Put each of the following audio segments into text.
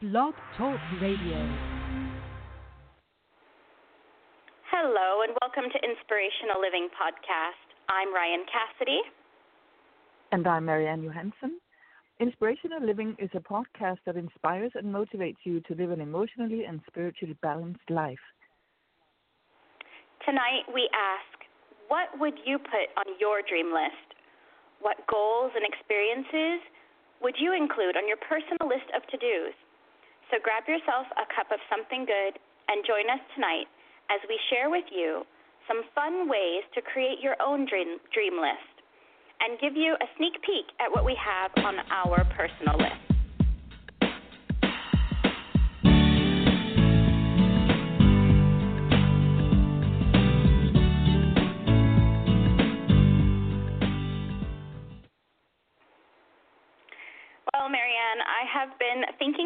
Blog Talk Radio. Hello, and welcome to Inspirational Living Podcast. I'm Rien Cassidy. And I'm Marianne Johansen. Inspirational Living is a podcast that inspires and motivates you to live an emotionally and spiritually balanced life. Tonight, we ask what would you put on your dream list? What goals and experiences would you include on your personal list of to dos? So grab yourself a cup of something good and join us tonight as we share with you some fun ways to create your own dream, dream list and give you a sneak peek at what we have on our personal list.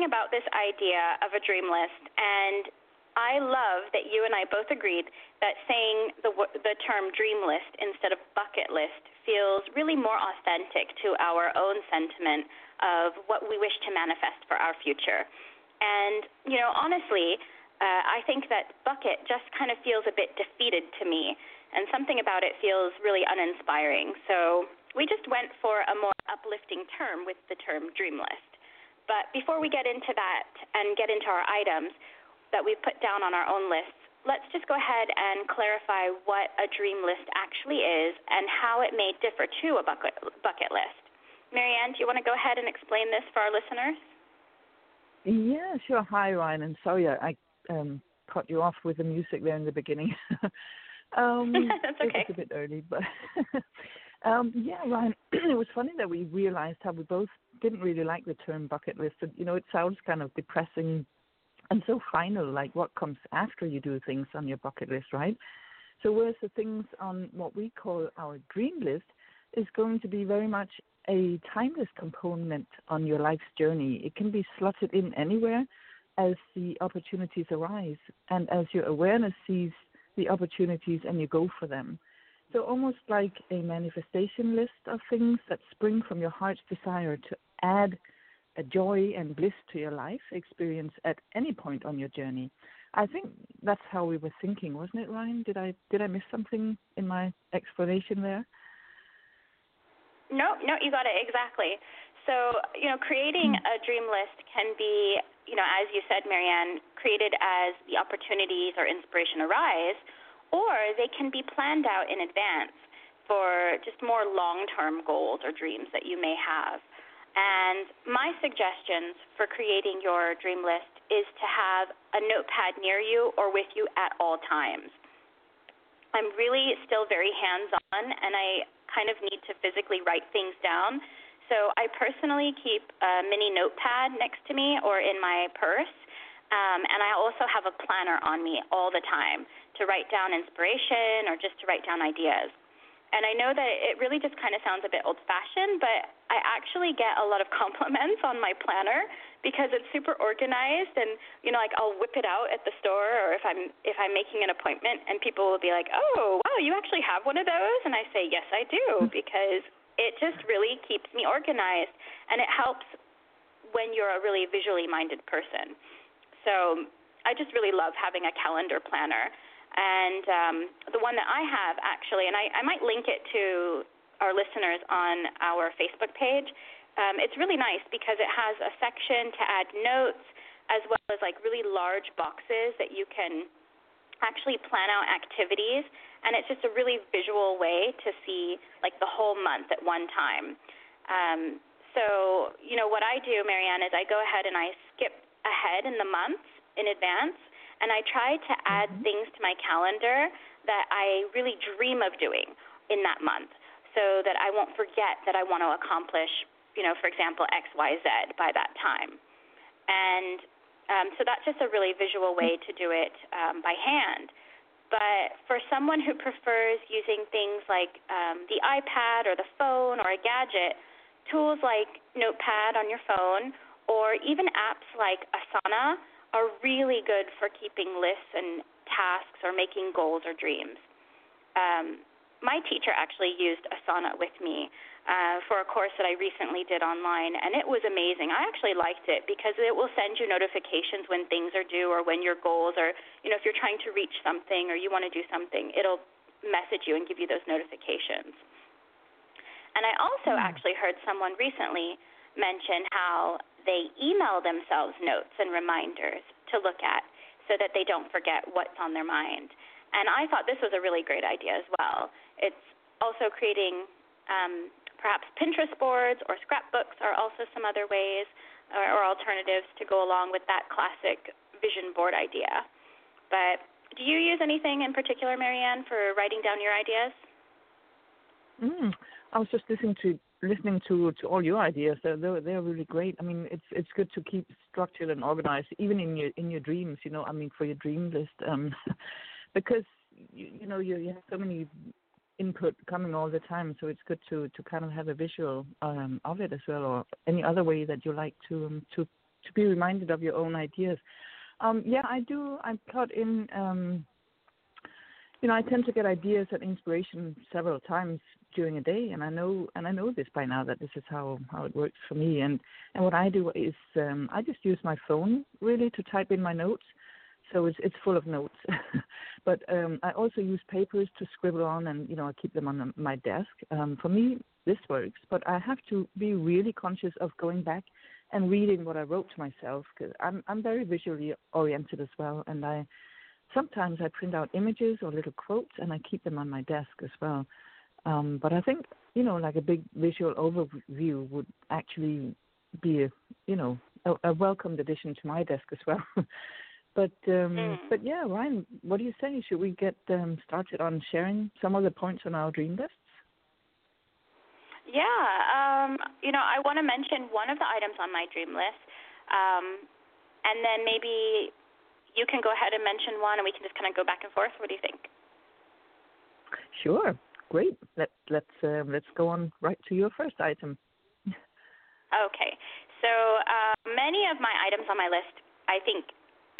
Thinking about this idea of a dream list, and I love that you and I both agreed that saying the the term dream list instead of bucket list feels really more authentic to our own sentiment of what we wish to manifest for our future. And you know, honestly, uh, I think that bucket just kind of feels a bit defeated to me, and something about it feels really uninspiring. So we just went for a more uplifting term with the term dream list. But before we get into that and get into our items that we've put down on our own lists, let's just go ahead and clarify what a dream list actually is and how it may differ to a bucket, bucket list. Marianne, do you want to go ahead and explain this for our listeners? Yeah, sure. Hi, Rien. And sorry, I um, cut you off with the music there in the beginning. um, That's okay. It was a bit early, but Um, yeah, Rien, it was funny that we realized how we both didn't really like the term bucket list. You know, it sounds kind of depressing and so final, like what comes after you do things on your bucket list, right? So, whereas the things on what we call our dream list is going to be very much a timeless component on your life's journey. It can be slotted in anywhere as the opportunities arise and as your awareness sees the opportunities and you go for them. So almost like a manifestation list of things that spring from your heart's desire to add a joy and bliss to your life experience at any point on your journey. I think that's how we were thinking, wasn't it, Rien? Did I did I miss something in my explanation there? No, no, you got it exactly. So, you know, creating mm. a dream list can be, you know, as you said, Marianne, created as the opportunities or inspiration arise or they can be planned out in advance for just more long term goals or dreams that you may have. And my suggestions for creating your dream list is to have a notepad near you or with you at all times. I'm really still very hands on and I kind of need to physically write things down. So I personally keep a mini notepad next to me or in my purse. Um, and I also have a planner on me all the time to write down inspiration or just to write down ideas. And I know that it really just kind of sounds a bit old fashioned, but I actually get a lot of compliments on my planner because it's super organized and you know like I'll whip it out at the store or if I'm if I'm making an appointment and people will be like, "Oh, wow, you actually have one of those?" And I say, "Yes, I do," hmm. because it just really keeps me organized and it helps when you're a really visually minded person. So, I just really love having a calendar planner. And um, the one that I have actually, and I, I might link it to our listeners on our Facebook page. Um, it's really nice because it has a section to add notes as well as like really large boxes that you can actually plan out activities and it's just a really visual way to see like the whole month at one time um, so you know what i do marianne is i go ahead and i skip ahead in the months in advance and I try to add mm-hmm. things to my calendar that I really dream of doing in that month so that I won't forget that I want to accomplish, you know, for example, X, Y, Z by that time. And um, so that's just a really visual way to do it um, by hand. But for someone who prefers using things like um, the iPad or the phone or a gadget, tools like Notepad on your phone or even apps like Asana are really good for keeping lists and tasks or making goals or dreams. Um, my teacher actually used Asana with me uh, for a course that I recently did online, and it was amazing. I actually liked it because it will send you notifications when things are due or when your goals are, you know, if you're trying to reach something or you want to do something, it'll message you and give you those notifications. And I also mm. actually heard someone recently mention how they email themselves notes and reminders to look at so that they don't forget what's on their mind. And I thought this was a really great idea as well. It's also creating um, Perhaps Pinterest boards or scrapbooks are also some other ways or, or alternatives to go along with that classic vision board idea. But do you use anything in particular, Marianne, for writing down your ideas? Mm, I was just listening to listening to to all your ideas. They're, they're really great. I mean, it's it's good to keep structured and organized, even in your in your dreams. You know, I mean, for your dream list, um, because you, you know you, you have so many input coming all the time, so it's good to to kind of have a visual um, of it as well, or any other way that you like to um, to to be reminded of your own ideas. Um, yeah, I do. I plot in. Um, you know, I tend to get ideas and inspiration several times during a day, and I know and I know this by now that this is how how it works for me. And and what I do is um, I just use my phone really to type in my notes so it's it's full of notes. but um, I also use papers to scribble on, and you know I keep them on my desk. Um, for me, this works, but I have to be really conscious of going back and reading what I wrote to myself because I'm I'm very visually oriented as well, and I sometimes I print out images or little quotes and I keep them on my desk as well. Um, but I think you know like a big visual overview would actually be a you know a, a welcomed addition to my desk as well. But um, mm. but yeah, Rien, what do you say? Should we get um, started on sharing some of the points on our dream lists? Yeah, um, you know, I want to mention one of the items on my dream list, um, and then maybe you can go ahead and mention one, and we can just kind of go back and forth. What do you think? Sure, great. Let's let's uh, let's go on right to your first item. okay, so uh, many of my items on my list, I think,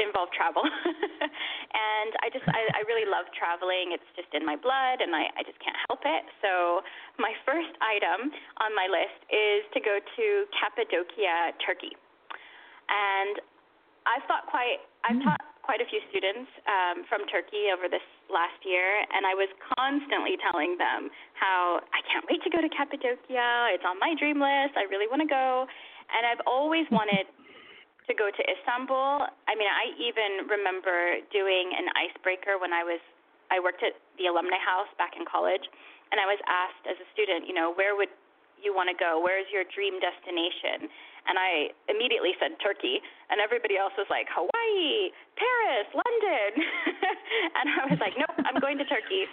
involve travel. and I just, I, I really love traveling. It's just in my blood, and I, I just can't help it. So, my first item on my list is to go to Cappadocia, Turkey. And I've thought quite, I've mm. taught quite a few students um, from Turkey over this last year, and I was constantly telling them how I can't wait to go to Cappadocia. It's on my dream list. I really want to go. And I've always wanted to go to Istanbul. I mean, I even remember doing an icebreaker when I was I worked at the alumni house back in college, and I was asked as a student, you know, where would you want to go? Where's your dream destination? And I immediately said Turkey, and everybody else was like Hawaii, Paris, London, and I was like, nope, I'm going to Turkey.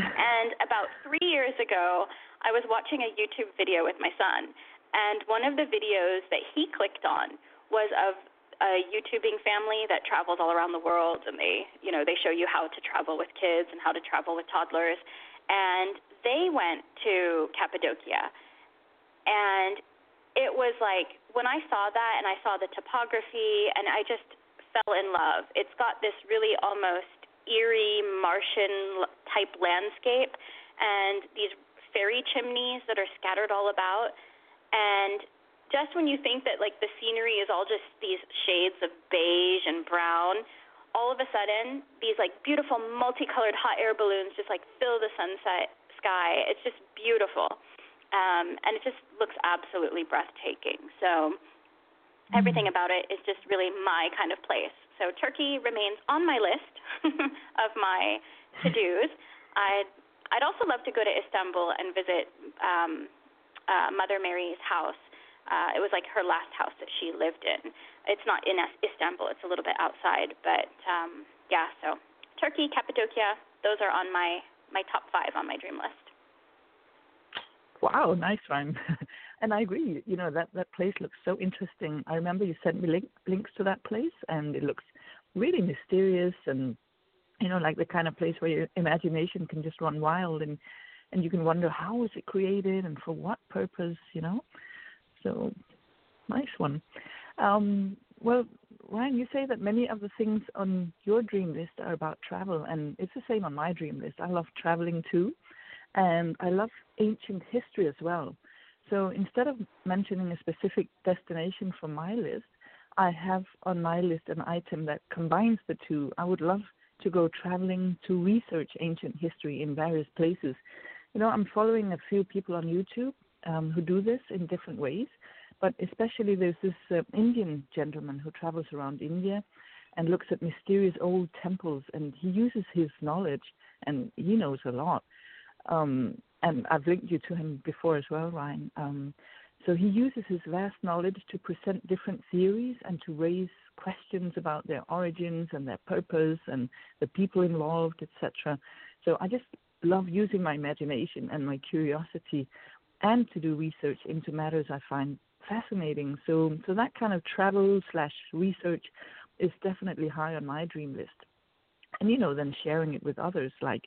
And about three years ago, I was watching a YouTube video with my son, and one of the videos that he clicked on was of a YouTubing family that travels all around the world, and they, you know, they show you how to travel with kids and how to travel with toddlers. And they went to Cappadocia, and it was like when I saw that and I saw the topography, and I just fell in love. It's got this really almost eerie Martian type landscape, and these fairy chimneys that are scattered all about and just when you think that like the scenery is all just these shades of beige and brown, all of a sudden these like beautiful multicolored hot air balloons just like fill the sunset sky. It's just beautiful. Um, and it just looks absolutely breathtaking. So everything mm-hmm. about it is just really my kind of place. So Turkey remains on my list of my to-dos. I'd I'd also love to go to Istanbul and visit um, uh, Mother Mary's house. Uh, it was like her last house that she lived in. It's not in Istanbul; it's a little bit outside. But um, yeah, so Turkey, Cappadocia, those are on my my top five on my dream list. Wow, nice one. and I agree. You know that that place looks so interesting. I remember you sent me link, links to that place, and it looks really mysterious and you know like the kind of place where your imagination can just run wild and and you can wonder how was it created and for what purpose, you know. So, nice one. Um, well, Rien, you say that many of the things on your dream list are about travel, and it's the same on my dream list. I love traveling too, and I love ancient history as well. So instead of mentioning a specific destination from my list, I have on my list an item that combines the two. I would love to go traveling to research ancient history in various places. You know, I'm following a few people on YouTube um, who do this in different ways, but especially there's this uh, Indian gentleman who travels around India and looks at mysterious old temples, and he uses his knowledge, and he knows a lot. Um, and I've linked you to him before as well, Rien. Um, so he uses his vast knowledge to present different theories and to raise questions about their origins and their purpose and the people involved, etc. So I just love using my imagination and my curiosity and to do research into matters I find fascinating. So so that kind of travel slash research is definitely high on my dream list. And you know, then sharing it with others like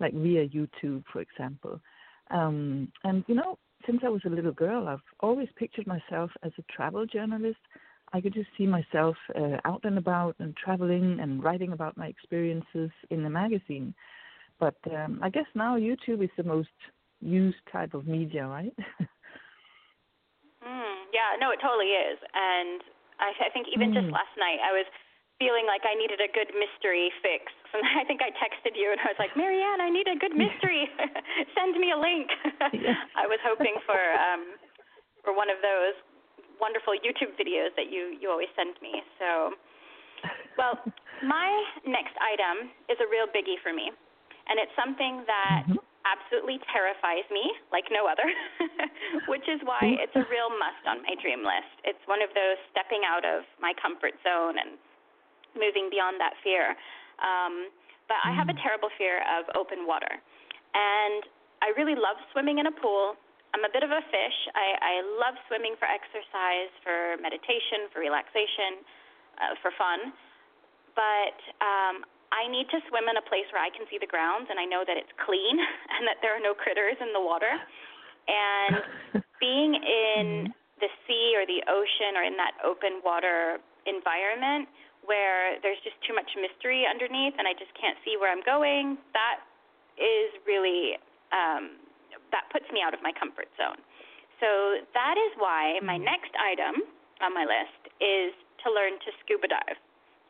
like via YouTube, for example. Um, and you know, since I was a little girl, I've always pictured myself as a travel journalist. I could just see myself uh, out and about and traveling and writing about my experiences in the magazine. But um, I guess now YouTube is the most used type of media, right? mm, yeah, no, it totally is. And I, I think even mm. just last night, I was feeling like I needed a good mystery fix. And I think I texted you and I was like, Marianne, I need a good mystery. Send me a link. I was hoping for um, for one of those wonderful YouTube videos that you you always send me. So, well, my next item is a real biggie for me, and it's something that. Mm-hmm. Absolutely terrifies me like no other, which is why it's a real must on my dream list. It's one of those stepping out of my comfort zone and moving beyond that fear. Um, but I have a mm. terrible fear of open water. And I really love swimming in a pool. I'm a bit of a fish. I, I love swimming for exercise, for meditation, for relaxation, uh, for fun. But um, I need to swim in a place where I can see the ground and I know that it's clean and that there are no critters in the water. And being in mm-hmm. the sea or the ocean or in that open water environment where there's just too much mystery underneath and I just can't see where I'm going, that is really um, that puts me out of my comfort zone. So that is why my hmm. next item on my list is to learn to scuba dive.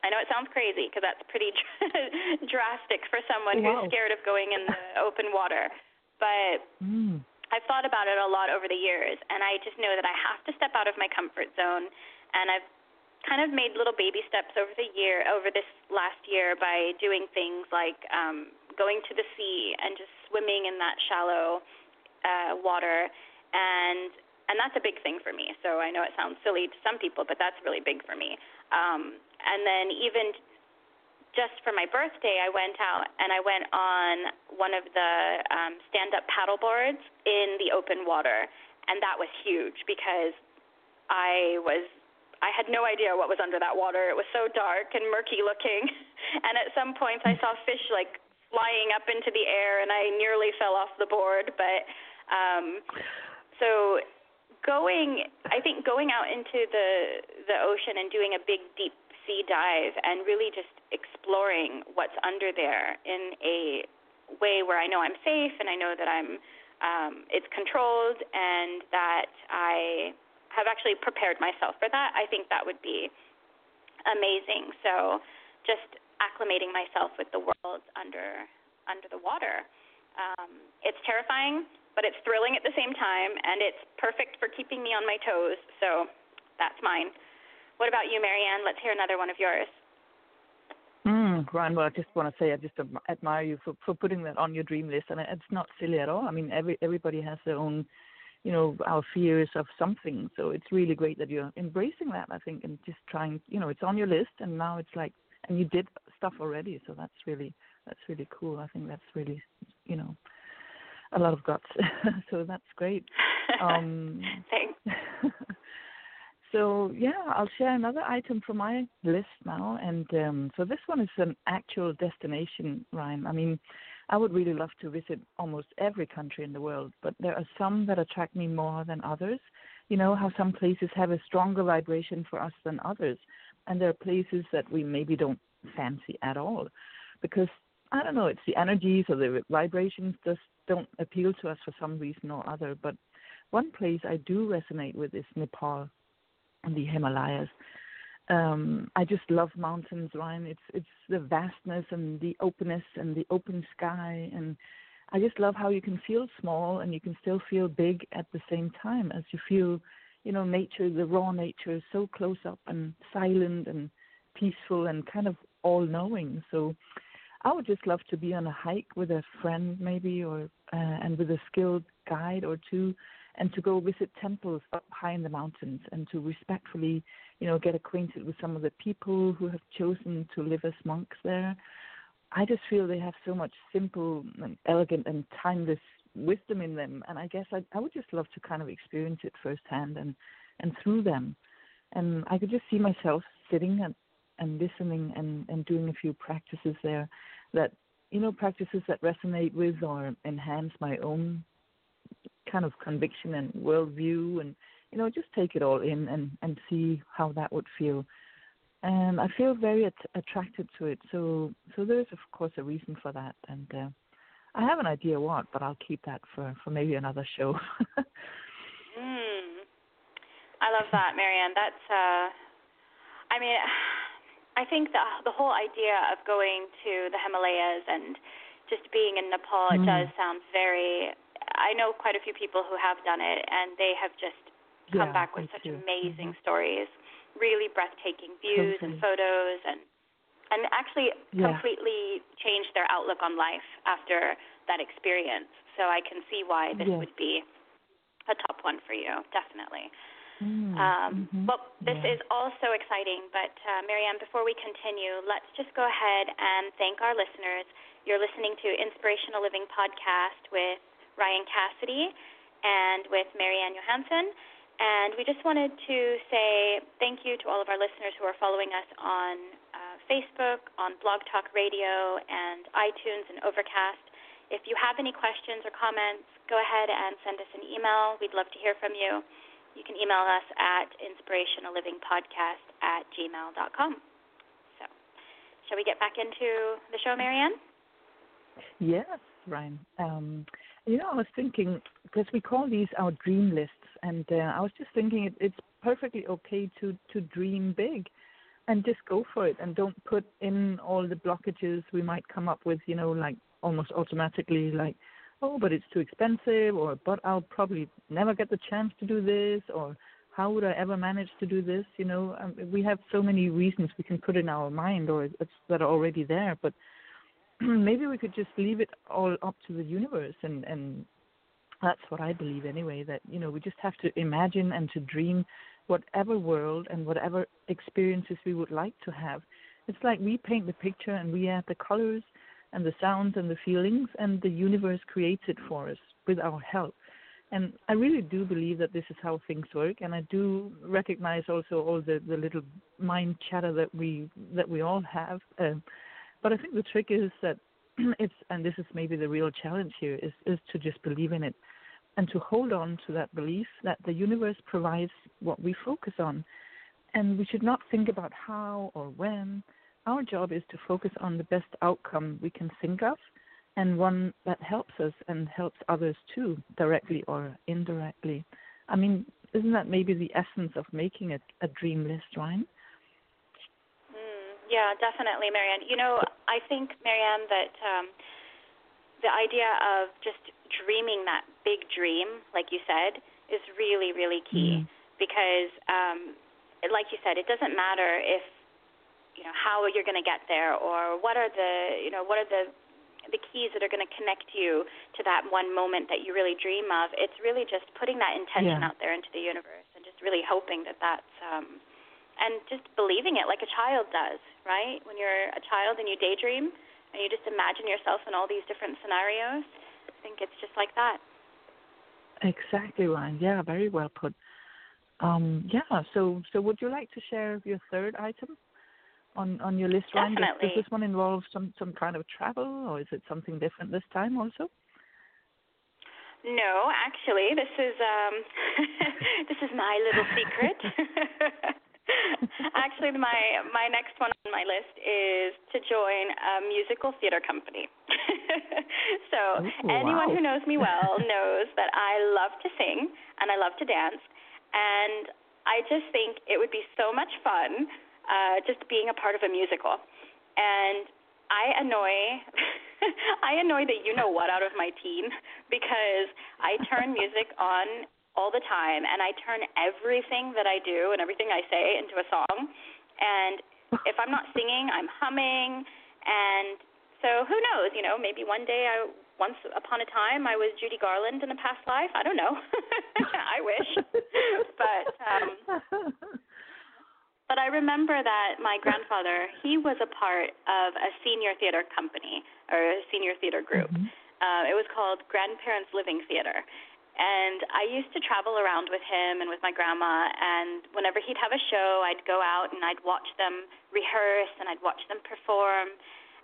I know it sounds crazy because that's pretty drastic for someone wow. who's scared of going in the open water, but mm. I've thought about it a lot over the years, and I just know that I have to step out of my comfort zone, and I've kind of made little baby steps over the year, over this last year, by doing things like um, going to the sea and just swimming in that shallow uh, water, and and that's a big thing for me. So I know it sounds silly to some people, but that's really big for me. Um, and then even just for my birthday, I went out and I went on one of the um, stand-up paddle boards in the open water, and that was huge because I was I had no idea what was under that water. It was so dark and murky looking. And at some points I saw fish like flying up into the air and I nearly fell off the board, but um so going I think going out into the the ocean and doing a big deep sea dive and really just exploring what's under there in a way where I know I'm safe and I know that I'm um it's controlled and that I have actually prepared myself for that. I think that would be amazing. So just acclimating myself with the world under under the water. Um, it's terrifying, but it's thrilling at the same time, and it's perfect for keeping me on my toes. So that's mine. What about you, Marianne? Let's hear another one of yours. Mm, Rien, well, I just want to say I just admire you for, for putting that on your dream list, and it's not silly at all. I mean, every everybody has their own you know our fears of something. So it's really great that you're embracing that i think and just trying you know it's on your list and now it's like and you did stuff already. So that's really that's really cool. I think that's really you know a lot of guts. So that's great. Um thanks. So yeah i'll share another item from my list now. And um so this one is an actual destination rien i mean I would really love to visit almost every country in the world, but there are some that attract me more than others. You know how some places have a stronger vibration for us than others, and there are places that we maybe don't fancy at all. Because I don't know, it's the energies or the vibrations just don't appeal to us for some reason or other. But one place I do resonate with is Nepal and the Himalayas. Um, I just love mountains, Rien. It's it's the vastness and the openness and the open sky and I just love how you can feel small and you can still feel big at the same time as you feel, you know, nature, the raw nature so close up and silent and peaceful and kind of all knowing. So I would just love to be on a hike with a friend maybe or uh, and with a skilled guide or two and to go visit temples up high in the mountains and to respectfully, you know, get acquainted with some of the people who have chosen to live as monks there. I just feel they have so much simple and elegant and timeless wisdom in them, and I guess I, I would just love to kind of experience it firsthand and and through them, and I could just see myself sitting and and listening and and doing a few practices there, that you know practices that resonate with or enhance my own kind of conviction and worldview and you know just take it all in and and see how that would feel. And i feel very at- attracted to it. So so there's of course a reason for that. And uh, i have an idea what but i'll keep that for for maybe another show. Mm. i love that marianne. That's uh i mean i think the the whole idea of going to the himalayas and just being in nepal mm. it does sound very I know quite a few people who have done it, and they have just come yeah, back with such too. amazing mm-hmm. stories, really breathtaking views and photos, and and actually yeah. completely changed their outlook on life after that experience. So I can see why this yes. would be a top one for you, definitely. Mm, um, mm-hmm. Well, this yeah. is also exciting, but uh, Marianne, before we continue, let's just go ahead and thank our listeners. You're listening to Inspirational Living Podcast with Rien Cassidy and with Marianne Johansen. And we just wanted to say thank you to all of our listeners who are following us on uh, Facebook, on Blog Talk Radio, and iTunes and Overcast. If you have any questions or comments, go ahead and send us an email. We'd love to hear from you. You can email us at inspirationallivingpodcast at gmail.com. So, shall we get back into the show, Marianne? Yes, Rien. Um, you know, I was thinking because we call these our dream lists, and uh, I was just thinking it, it's perfectly okay to to dream big, and just go for it, and don't put in all the blockages we might come up with. You know, like almost automatically, like, oh, but it's too expensive, or but I'll probably never get the chance to do this, or how would I ever manage to do this? You know, um, we have so many reasons we can put in our mind, or that are already there, but maybe we could just leave it all up to the universe and and that's what I believe anyway that you know we just have to imagine and to dream whatever world and whatever experiences we would like to have. It's like we paint the picture and we add the colors and the sounds and the feelings and the universe creates it for us with our help. And I really do believe that this is how things work and I do recognize also all the the little mind chatter that we that we all have uh, but I think the trick is that it's, and this is maybe the real challenge here, is, is to just believe in it and to hold on to that belief that the universe provides what we focus on. And we should not think about how or when. Our job is to focus on the best outcome we can think of and one that helps us and helps others too, directly or indirectly. I mean, isn't that maybe the essence of making a, a dream list, Rien? Yeah, definitely, Marianne. You know, I think, Marianne, that um, the idea of just dreaming that big dream, like you said, is really, really key. Mm-hmm. Because, um, like you said, it doesn't matter if you know how you're going to get there or what are the you know what are the the keys that are going to connect you to that one moment that you really dream of. It's really just putting that intention yeah. out there into the universe and just really hoping that that's um, and just believing it like a child does, right? When you're a child and you daydream and you just imagine yourself in all these different scenarios, I think it's just like that. Exactly, Rien. Yeah, very well put. Um, yeah, so so would you like to share your third item on on your list, Rien? Definitely. Does, does this one involve some some kind of travel, or is it something different this time also? No, actually, this is um, this is my little secret. Actually, my my next one on my list is to join a musical theater company. so Ooh, anyone wow. who knows me well knows that I love to sing and I love to dance, and I just think it would be so much fun uh, just being a part of a musical. And I annoy I annoy the you know what out of my teen because I turn music on all the time and I turn everything that I do and everything I say into a song. And if I'm not singing, I'm humming and so who knows, you know, maybe one day I once upon a time I was Judy Garland in a past life. I don't know. I wish. but um but I remember that my grandfather, he was a part of a senior theater company or a senior theater group. Mhm. Uh, it was called Grandparents Living Theater. And I used to travel around with him and with my grandma. And whenever he'd have a show, I'd go out and I'd watch them rehearse and I'd watch them perform.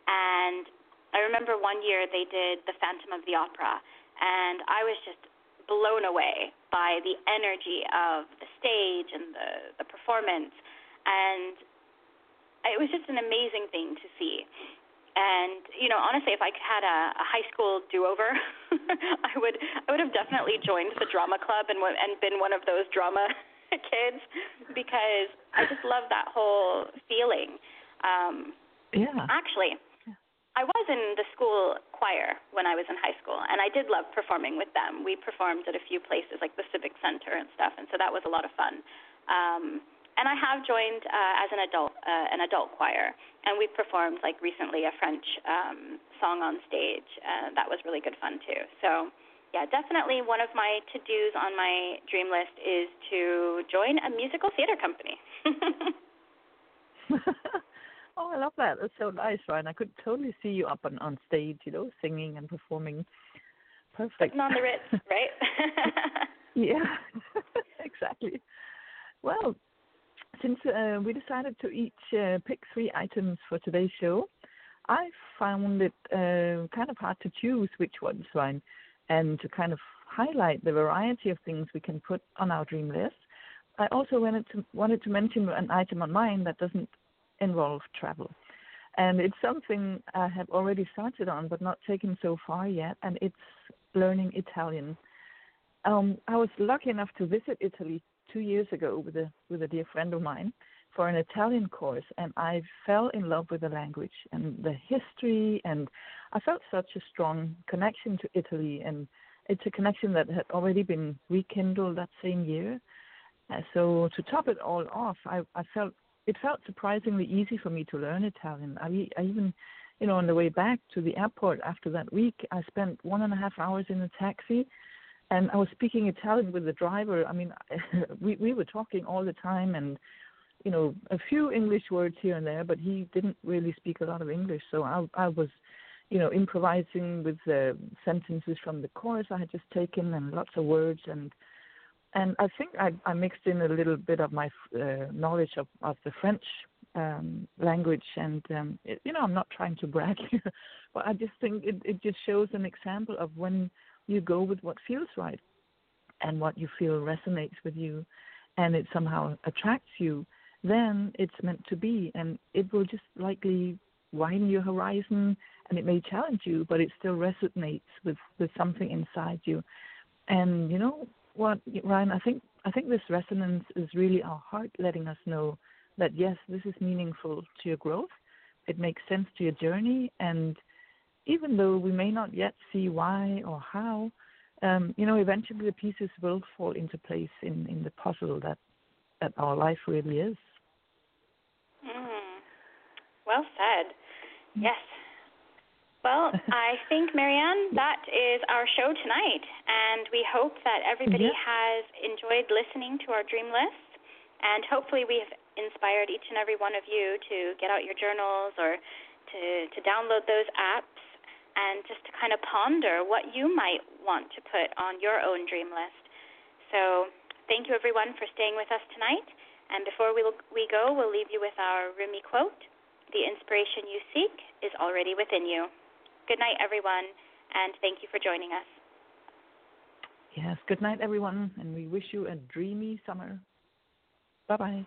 And I remember one year they did The Phantom of the Opera. And I was just blown away by the energy of the stage and the, the performance. And it was just an amazing thing to see. And you know, honestly, if I had a, a high school do-over, I would I would have definitely joined the drama club and and been one of those drama kids because I just love that whole feeling. Um, Yeah. actually, I was in the school choir when I was in high school, and I did love performing with them. We performed at a few places like the Civic Center and stuff, and so that was a lot of fun. Um, and I have joined uh, as an adult uh, an adult choir, and we've performed like recently a French um, song on stage. Uh, that was really good fun too. So yeah, definitely one of my to dos on my dream list is to join a musical theater company. oh, I love that. That's so nice, Rien. I could totally see you up on on stage, you know, singing and performing. Perfect. Putting on the Ritz, right? yeah, exactly. Well, since uh, we decided to each uh, pick three items for today's show, I found it uh, kind of hard to choose which ones, Rien, and to kind of highlight the variety of things we can put on our dream list. I also wanted to wanted to mention an item on mine that doesn't involve travel. And it's something I have already started on but not taken so far yet, and it's learning Italian. Um, I was lucky enough to visit Italy two years ago with a with a dear friend of mine for an Italian course, and I fell in love with the language and the history, and I felt such a strong connection to Italy, and it's a connection that had already been rekindled that same year. Uh, so to top it all off, I, I felt it felt surprisingly easy for me to learn Italian. I even, you know, on the way back to the airport after that week, I spent one and a half hours in a taxi, and I was speaking Italian with the driver. I mean, we we were talking all the time, and you know, a few English words here and there, but he didn't really speak a lot of English. So I I was, you know, improvising with the sentences from the course I had just taken and lots of words and and I think I, I mixed in a little bit of my uh, knowledge of, of the French um, language, and um, it, you know, I'm not trying to brag but I just think it, it just shows an example of when you go with what feels right, and what you feel resonates with you, and it somehow attracts you. Then it's meant to be, and it will just likely widen your horizon, and it may challenge you, but it still resonates with with something inside you, and you know what, Rien, I think I think this resonance is really our heart letting us know that yes, this is meaningful to your growth. It makes sense to your journey, and even though we may not yet see why or how, um, you know, eventually the pieces will fall into place in, in the puzzle that that our life really is. Mm. Well said. Yes. Well, I think, Marianne, that is our show tonight. And we hope that everybody Yeah. has enjoyed listening to our dream list. And hopefully, we've inspired each and every one of you to get out your journals or to, to download those apps and just to kind of ponder what you might want to put on your own dream list. So, thank you, everyone, for staying with us tonight. And before we, we go, we'll leave you with our Rumi quote The inspiration you seek is already within you. Good night, everyone, and thank you for joining us. Yes, good night, everyone, and we wish you a dreamy summer. Bye bye.